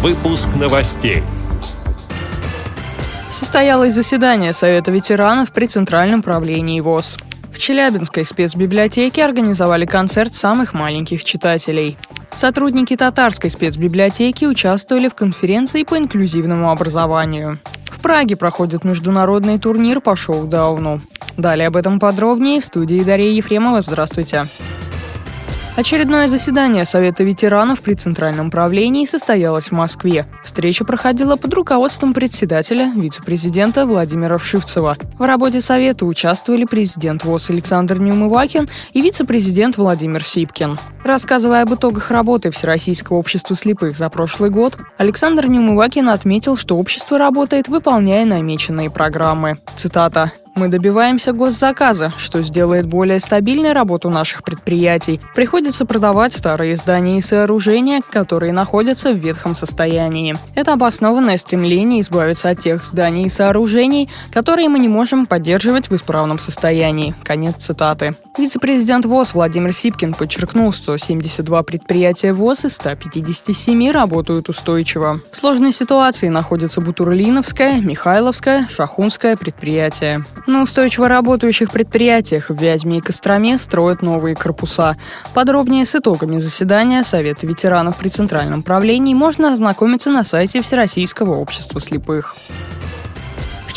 Выпуск новостей. Состоялось заседание Совета ветеранов при Центральном правлении ВОЗ. В Челябинской спецбиблиотеке организовали концерт самых маленьких читателей. Сотрудники татарской спецбиблиотеки участвовали в конференции по инклюзивному образованию. В Праге проходит международный турнир по шоу-дауну. Далее об этом подробнее в студии Дарья Ефремова. Здравствуйте. Очередное заседание Совета ветеранов при Центральном правлении состоялось в Москве. Встреча проходила под руководством председателя, вице-президента Владимира Вшивцева. В работе Совета участвовали президент ВОЗ Александр Неумывакин и вице-президент Владимир Сипкин. Рассказывая об итогах работы Всероссийского общества слепых за прошлый год, Александр Неумывакин отметил, что общество работает, выполняя намеченные программы. Цитата. Мы добиваемся госзаказа, что сделает более стабильной работу наших предприятий. Приходится продавать старые здания и сооружения, которые находятся в ветхом состоянии. Это обоснованное стремление избавиться от тех зданий и сооружений, которые мы не можем поддерживать в исправном состоянии. Конец цитаты. Вице-президент ВОЗ Владимир Сипкин подчеркнул, что 72 предприятия ВОЗ из 157 работают устойчиво. В сложной ситуации находятся Бутурлиновское, Михайловское, Шахунское предприятия. На устойчиво работающих предприятиях в Вязьме и Костроме строят новые корпуса. Подробнее с итогами заседания Совета ветеранов при Центральном правлении можно ознакомиться на сайте Всероссийского общества слепых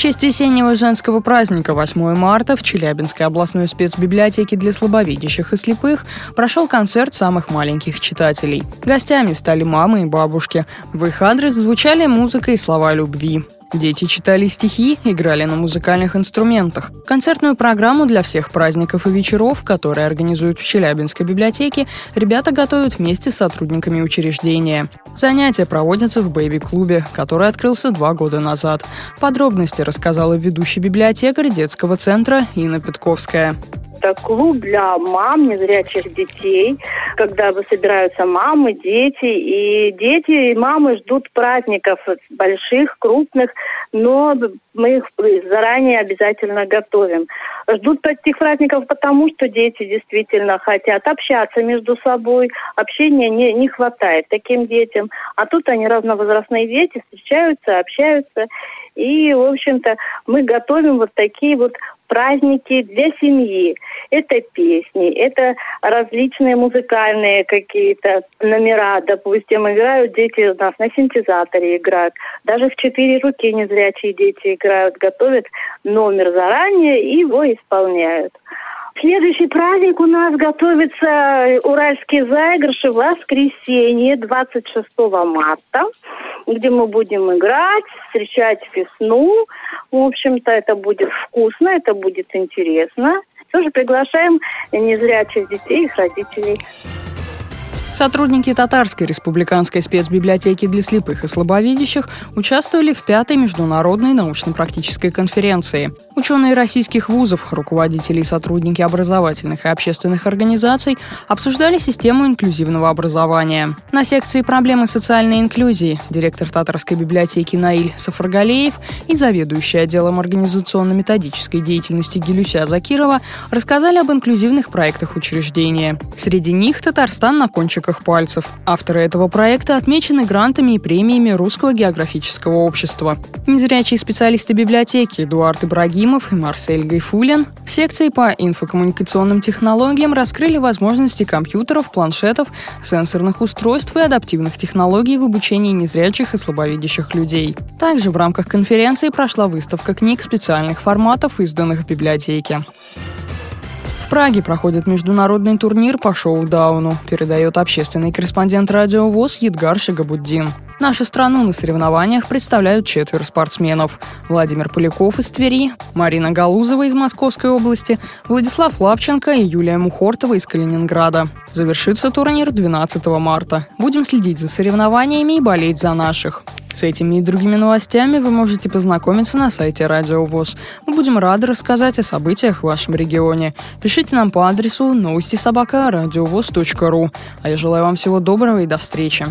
честь весеннего женского праздника 8 марта в Челябинской областной спецбиблиотеке для слабовидящих и слепых прошел концерт самых маленьких читателей. Гостями стали мамы и бабушки. В их адрес звучали музыка и слова любви. Дети читали стихи, играли на музыкальных инструментах. Концертную программу для всех праздников и вечеров, которые организуют в Челябинской библиотеке, ребята готовят вместе с сотрудниками учреждения. Занятия проводятся в бэйби-клубе, который открылся два года назад. Подробности рассказала ведущий библиотекарь детского центра Инна Петковская это клуб для мам незрячих детей, когда собираются мамы, дети, и дети и мамы ждут праздников больших, крупных, но мы их заранее обязательно готовим. Ждут этих праздников потому, что дети действительно хотят общаться между собой, общения не, не хватает таким детям, а тут они разновозрастные дети, встречаются, общаются, и, в общем-то, мы готовим вот такие вот праздники для семьи. Это песни, это различные музыкальные какие-то номера, допустим, играют дети у нас на синтезаторе играют. Даже в четыре руки незрячие дети играют, готовят номер заранее и его исполняют. Следующий праздник у нас готовится уральские заигрыши в воскресенье 26 марта, где мы будем играть, встречать весну. В общем-то, это будет вкусно, это будет интересно. Тоже приглашаем незрячих детей и их родителей. Сотрудники Татарской республиканской спецбиблиотеки для слепых и слабовидящих участвовали в пятой международной научно-практической конференции. Ученые российских вузов, руководители и сотрудники образовательных и общественных организаций обсуждали систему инклюзивного образования. На секции «Проблемы социальной инклюзии» директор Татарской библиотеки Наиль Сафаргалеев и заведующий отделом организационно-методической деятельности Гелюся Закирова рассказали об инклюзивных проектах учреждения. Среди них Татарстан на кончиках пальцев. Авторы этого проекта отмечены грантами и премиями Русского географического общества. Незрячие специалисты библиотеки Эдуард Ибрагим Ибрагимов и Марсель Гайфулин в секции по инфокоммуникационным технологиям раскрыли возможности компьютеров, планшетов, сенсорных устройств и адаптивных технологий в обучении незрячих и слабовидящих людей. Также в рамках конференции прошла выставка книг специальных форматов, изданных в библиотеке. В Праге проходит международный турнир по шоу-дауну, передает общественный корреспондент радио ВОЗ Едгар Шигабуддин. Нашу страну на соревнованиях представляют четверо спортсменов. Владимир Поляков из Твери, Марина Галузова из Московской области, Владислав Лапченко и Юлия Мухортова из Калининграда. Завершится турнир 12 марта. Будем следить за соревнованиями и болеть за наших. С этими и другими новостями вы можете познакомиться на сайте Радио ВОЗ. Мы будем рады рассказать о событиях в вашем регионе. Пишите нам по адресу новости собака ру. А я желаю вам всего доброго и до встречи.